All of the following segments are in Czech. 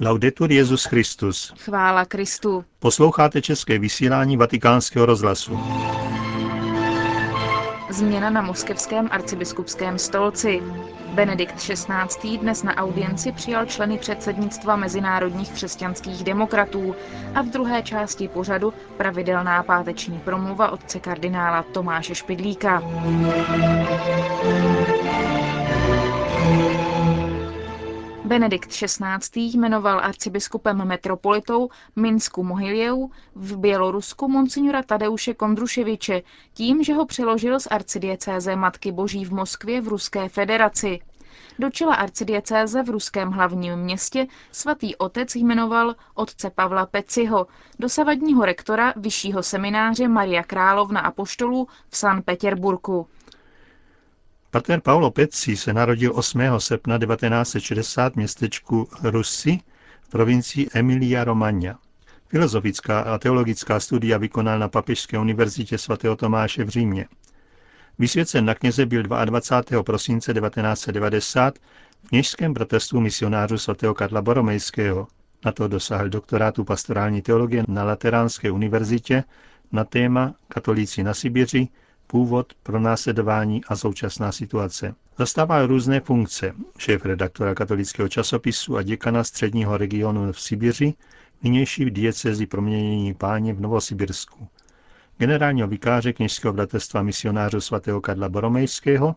Laudetur Jezus Christus. Chvála Kristu. Posloucháte české vysílání Vatikánského rozhlasu. Změna na moskevském arcibiskupském stolci. Benedikt XVI. dnes na audienci přijal členy předsednictva mezinárodních křesťanských demokratů a v druhé části pořadu pravidelná páteční promluva otce kardinála Tomáše Špidlíka. Benedikt XVI. jmenoval arcibiskupem metropolitou Minsku Mohylieu v Bělorusku monsignora Tadeuše Kondruševiče tím, že ho přeložil z arcidiecéze Matky Boží v Moskvě v Ruské federaci. Do čela arcidiecéze v ruském hlavním městě svatý otec jmenoval otce Pavla Peciho, dosavadního rektora vyššího semináře Maria Královna a v San Petěrburku. Pater Paolo Pezzi se narodil 8. srpna 1960 v městečku Russi v provincii Emilia Romagna. Filozofická a teologická studia vykonal na Papežské univerzitě svatého Tomáše v Římě. Vysvěcen na kněze byl 22. prosince 1990 v kněžském protestu misionářů svatého Karla Boromejského. Na to dosáhl doktorátu pastorální teologie na Lateránské univerzitě na téma Katolíci na Sibiři, původ, pronásledování a současná situace. Zastával různé funkce, šéf redaktora katolického časopisu a děkana středního regionu v Sibiři, nynější v diecezi proměnění páně v Novosibirsku. Generálního vikáře kněžského bratrstva misionářů svatého Karla Boromejského,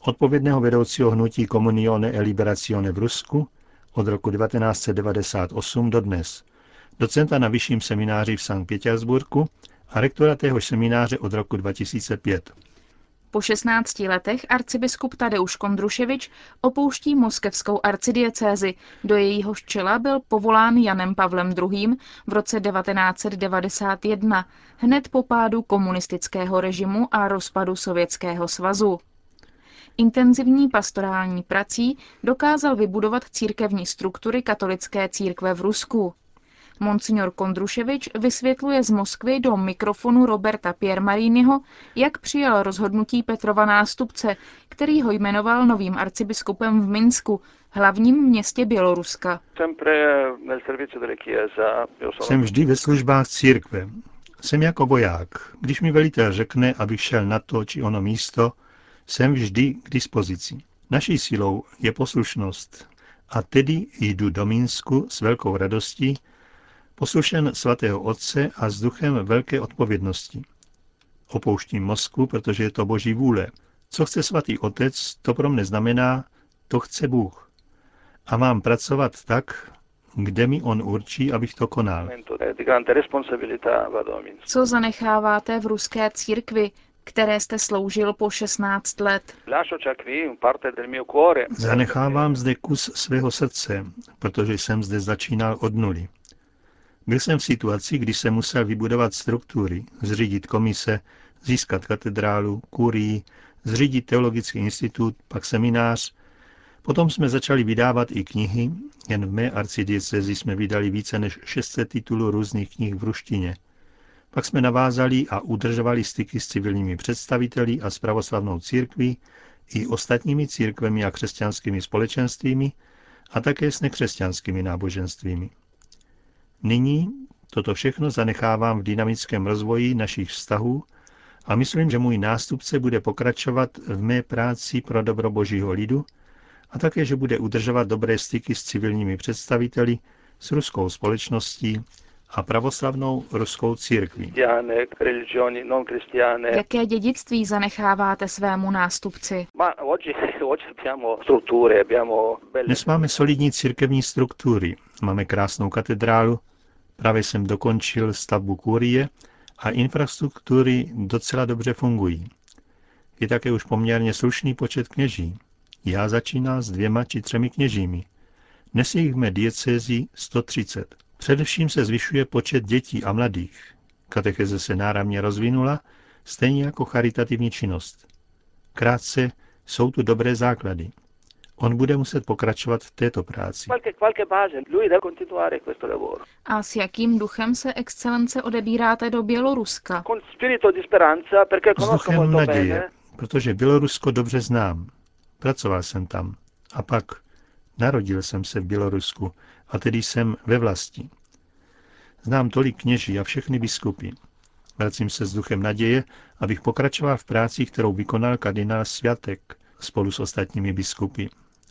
odpovědného vedoucího hnutí Comunione e Liberazione v Rusku od roku 1998 do dnes, docenta na vyšším semináři v Sankt Petersburgu a rektora téhož semináře od roku 2005. Po 16 letech arcibiskup Tadeuš Kondruševič opouští moskevskou arcidiecézi, do jejího čela byl povolán Janem Pavlem II. v roce 1991, hned po pádu komunistického režimu a rozpadu Sovětského svazu. Intenzivní pastorální prací dokázal vybudovat církevní struktury katolické církve v Rusku. Monsignor Kondruševič vysvětluje z Moskvy do mikrofonu Roberta Piermariniho, jak přijal rozhodnutí Petrova nástupce, který ho jmenoval novým arcibiskupem v Minsku, hlavním městě Běloruska. Jsem vždy ve službách církve. Jsem jako voják. Když mi velitel řekne, abych šel na to či ono místo, jsem vždy k dispozici. Naší silou je poslušnost. A tedy jdu do Minsku s velkou radostí, poslušen svatého Otce a s duchem velké odpovědnosti. Opouštím Moskvu, protože je to boží vůle. Co chce svatý Otec, to pro mne znamená, to chce Bůh. A mám pracovat tak, kde mi on určí, abych to konal. Co zanecháváte v ruské církvi, které jste sloužil po 16 let? Zanechávám zde kus svého srdce, protože jsem zde začínal od nuly. Byl jsem v situaci, kdy jsem musel vybudovat struktury, zřídit komise, získat katedrálu, kurii, zřídit teologický institut, pak seminář. Potom jsme začali vydávat i knihy, jen v mé arcidiecezi jsme vydali více než 600 titulů různých knih v ruštině. Pak jsme navázali a udržovali styky s civilními představiteli a s pravoslavnou církví i ostatními církvemi a křesťanskými společenstvími a také s nekřesťanskými náboženstvími. Nyní toto všechno zanechávám v dynamickém rozvoji našich vztahů a myslím, že můj nástupce bude pokračovat v mé práci pro dobro božího lidu a také, že bude udržovat dobré styky s civilními představiteli, s ruskou společností a pravoslavnou ruskou církví. Jaké dědictví zanecháváte svému nástupci? Dnes máme solidní církevní struktury, máme krásnou katedrálu, právě jsem dokončil stavbu kurie a infrastruktury docela dobře fungují. Je také už poměrně slušný počet kněží. Já začínal s dvěma či třemi kněžími. Dnes je jich v mé diecézi 130. Především se zvyšuje počet dětí a mladých. Katecheze se náramně rozvinula, stejně jako charitativní činnost. Krátce jsou tu dobré základy. On bude muset pokračovat v této práci. A s jakým duchem se excelence odebíráte do Běloruska? S duchem naděje, protože Bělorusko dobře znám. Pracoval jsem tam. A pak Narodil jsem se v Bělorusku a tedy jsem ve vlasti. Znám tolik kněží a všechny biskupy. Vracím se s duchem naděje, abych pokračoval v práci, kterou vykonal kardinál Svatek spolu s ostatními biskupy.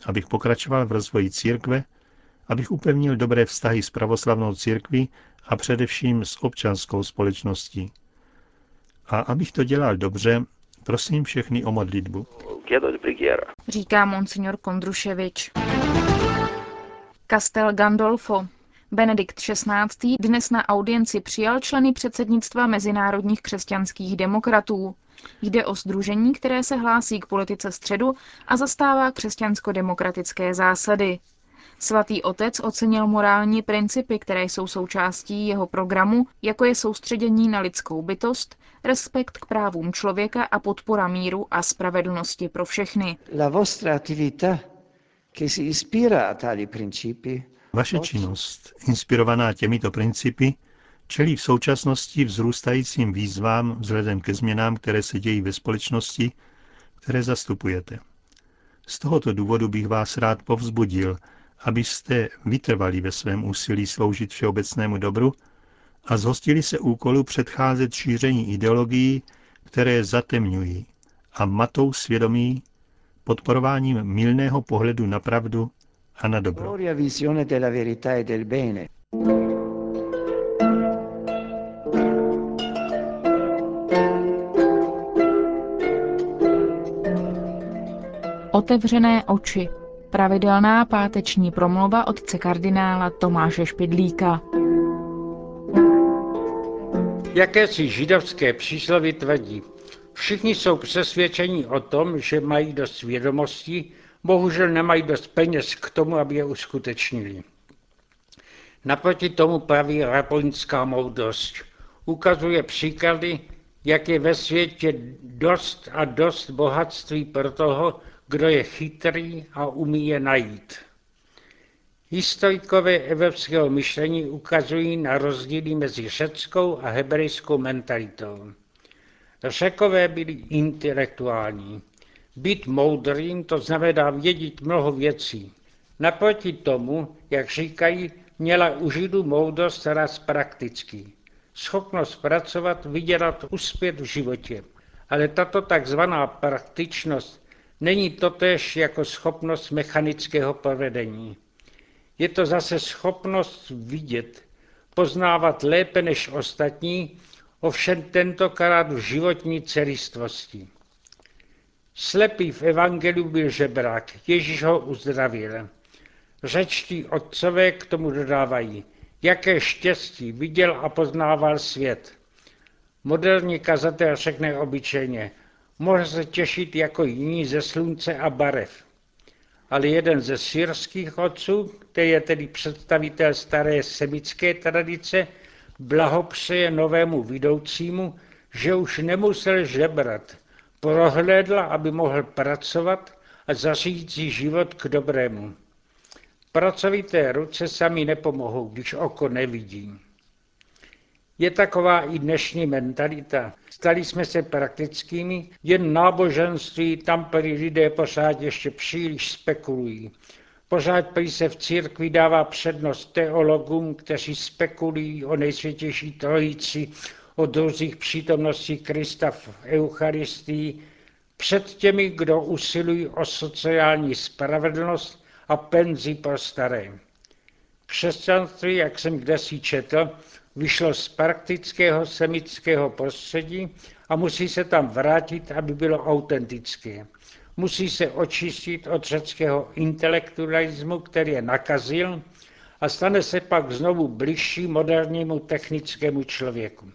Abych pokračoval v rozvoji církve, abych upevnil dobré vztahy s pravoslavnou církví a především s občanskou společností. A abych to dělal dobře, prosím všechny o modlitbu. Říká monsignor Kondruševič. Castel Gandolfo. Benedikt XVI. dnes na audienci přijal členy předsednictva mezinárodních křesťanských demokratů. Jde o združení, které se hlásí k politice středu a zastává křesťansko-demokratické zásady. Svatý otec ocenil morální principy, které jsou součástí jeho programu, jako je soustředění na lidskou bytost, respekt k právům člověka a podpora míru a spravedlnosti pro všechny. La vostra attività che si ispira a tali principi Vaše činnost, inspirovaná těmito principy, čelí v současnosti vzrůstajícím výzvám vzhledem ke změnám, které se dějí ve společnosti, které zastupujete. Z tohoto důvodu bych vás rád povzbudil, abyste vytrvali ve svém úsilí sloužit všeobecnému dobru a zhostili se úkolu předcházet šíření ideologií, které zatemňují a matou svědomí podporováním milného pohledu na pravdu a na dobro. Otevřené oči. Pravidelná páteční promluva otce kardinála Tomáše Špidlíka. Jakési židovské přísloví tvrdí, všichni jsou přesvědčeni o tom, že mají dost vědomostí, bohužel nemají dost peněz k tomu, aby je uskutečnili. Naproti tomu praví raponská moudrost. Ukazuje příklady, jak je ve světě dost a dost bohatství pro toho, kdo je chytrý a umí je najít. Historikové evropského myšlení ukazují na rozdíly mezi řeckou a hebrejskou mentalitou. Řekové byli intelektuální. Být moudrým to znamená vědět mnoho věcí. Naproti tomu, jak říkají, měla u Židů moudrost raz praktický. Schopnost pracovat, vydělat, uspět v životě. Ale tato takzvaná praktičnost není totéž jako schopnost mechanického provedení. Je to zase schopnost vidět, poznávat lépe než ostatní, ovšem tentokrát v životní celistvosti. Slepý v evangeliu byl žebrák, Ježíš ho uzdravil. Řečtí otcové k tomu dodávají, jaké štěstí viděl a poznával svět. Moderní kazatel řekne obyčejně, mohl se těšit jako jiní ze slunce a barev. Ale jeden ze syrských otců, který je tedy představitel staré semické tradice, blahopřeje novému vidoucímu, že už nemusel žebrat, prohlédla, aby mohl pracovat a zařídit si život k dobrému. Pracovité ruce sami nepomohou, když oko nevidí. Je taková i dnešní mentalita. Stali jsme se praktickými, jen náboženství, tam prý lidé pořád ještě příliš spekulují. Pořád prý se v církvi dává přednost teologům, kteří spekulují o nejsvětější trojici, o druzích přítomnosti Krista v Eucharistii, před těmi, kdo usilují o sociální spravedlnost a penzi pro staré. Křesťanství, jak jsem kdesi četl, vyšlo z praktického semického prostředí a musí se tam vrátit, aby bylo autentické. Musí se očistit od řeckého intelektualismu, který je nakazil, a stane se pak znovu bližší modernímu technickému člověku.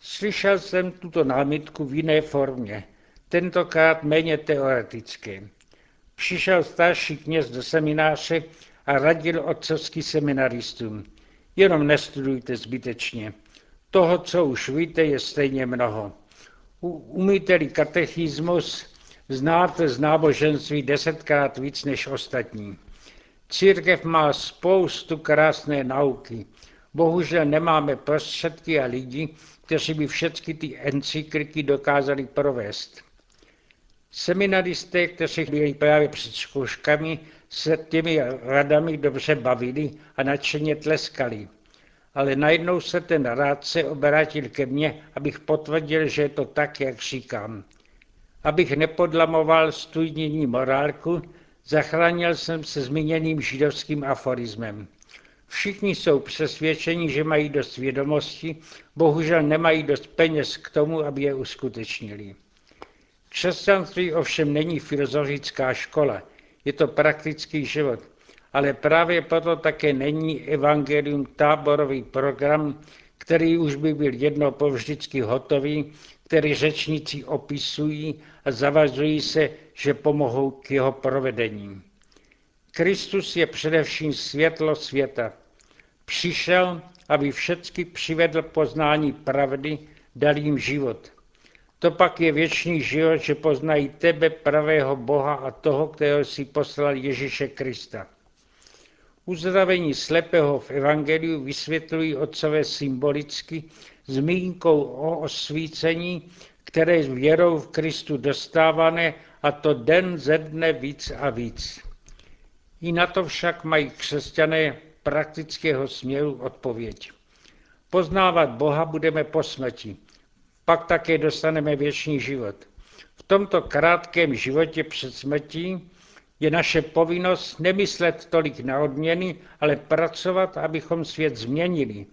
Slyšel jsem tuto námitku v jiné formě, tentokrát méně teoretické. Přišel starší kněz do semináře a radil otcovský seminaristům. Jenom nestudujte zbytečně. Toho, co už víte, je stejně mnoho. Umíte-li katechismus, znáte z náboženství desetkrát víc než ostatní. Církev má spoustu krásné nauky. Bohužel nemáme prostředky a lidi, kteří by všechny ty encykliky dokázali provést. Seminaristé, kteří byli právě před zkouškami, se těmi radami dobře bavili a nadšeně tleskali. Ale najednou se ten rádce obrátil ke mně, abych potvrdil, že je to tak, jak říkám. Abych nepodlamoval studijní morálku, zachránil jsem se zmíněným židovským aforismem. Všichni jsou přesvědčeni, že mají dost vědomosti, bohužel nemají dost peněz k tomu, aby je uskutečnili. Křesťanství ovšem není filozofická škola, je to praktický život, ale právě proto také není evangelium táborový program, který už by byl jedno povždycky hotový, který řečníci opisují a zavazují se, že pomohou k jeho provedení. Kristus je především světlo světa. Přišel, aby všecky přivedl poznání pravdy, dal jim život. To pak je věčný život, že poznají tebe, pravého Boha a toho, kterého si poslal Ježíše Krista. Uzdravení slepého v Evangeliu vysvětlují otcové symbolicky zmínkou o osvícení, které s věrou v Kristu dostávané, a to den ze dne víc a víc. I na to však mají křesťané praktického směru odpověď. Poznávat Boha budeme po smrti, pak také dostaneme věčný život. V tomto krátkém životě před smrtí je naše povinnost nemyslet tolik na odměny, ale pracovat, abychom svět změnili,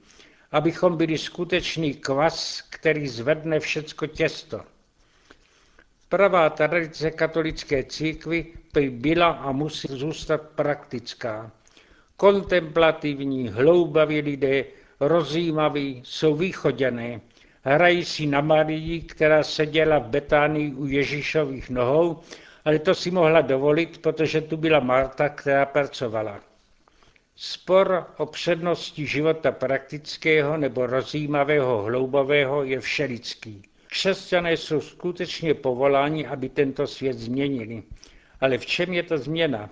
abychom byli skutečný kvas, který zvedne všecko těsto. Pravá tradice katolické církvy by byla a musí zůstat praktická. Kontemplativní, hloubaví lidé, rozjímaví, jsou východěné, hrají si na Marii, která seděla v Betánii u Ježíšových nohou, ale to si mohla dovolit, protože tu byla Marta, která pracovala. Spor o přednosti života praktického nebo rozjímavého hloubavého je všelidský. Křesťané jsou skutečně povoláni, aby tento svět změnili. Ale v čem je ta změna?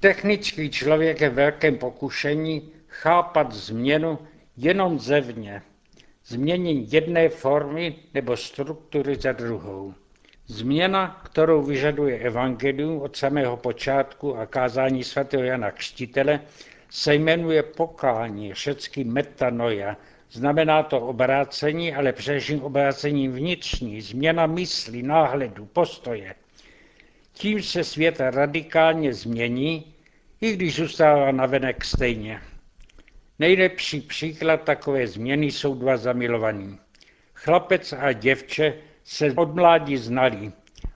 Technický člověk je v velkém pokušení chápat změnu jenom zevně. Změnění jedné formy nebo struktury za druhou. Změna, kterou vyžaduje evangelium od samého počátku a kázání svatého Jana Křtitele, se jmenuje pokání, řecky metanoja. Znamená to obrácení, ale především obrácení vnitřní, změna mysli, náhledu, postoje. Tím se svět radikálně změní, i když zůstává navenek stejně. Nejlepší příklad takové změny jsou dva zamilovaní. Chlapec a děvče se od mládí znali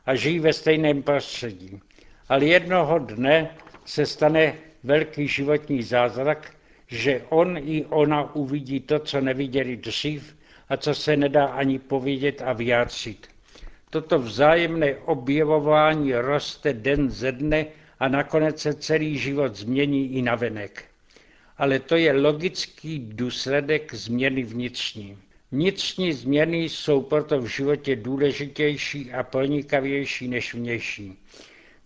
a žijí ve stejném prostředí. Ale jednoho dne se stane velký životní zázrak, že on i ona uvidí to, co neviděli dřív a co se nedá ani povědět a vyjádřit. Toto vzájemné objevování roste den ze dne a nakonec se celý život změní i navenek. Ale to je logický důsledek změny vnitřní. Vnitřní změny jsou proto v životě důležitější a pronikavější než vnější.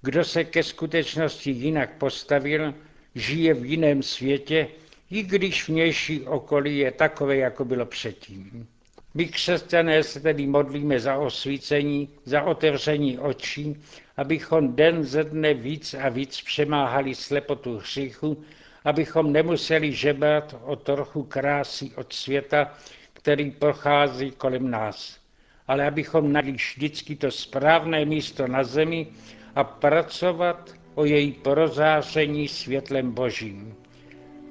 Kdo se ke skutečnosti jinak postavil, žije v jiném světě, i když vnější okolí je takové, jako bylo předtím. My křesťané se tedy modlíme za osvícení, za otevření očí, abychom den ze dne víc a víc přemáhali slepotu hříchu, abychom nemuseli žebrat o trochu krásy od světa, který prochází kolem nás, ale abychom našli vždycky to správné místo na zemi a pracovat o její prozáření světlem božím.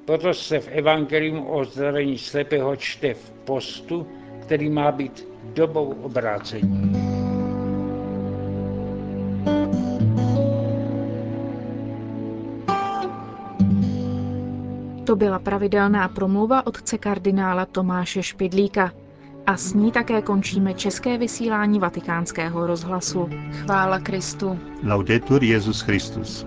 Proto se v Evangelium o zdravení slepého čte v postu, který má být dobou obrácení. To byla pravidelná promluva otce kardinála Tomáše Špidlíka. A s ní také končíme české vysílání vatikánského rozhlasu. Chvála Kristu. Laudetur Jezus Christus.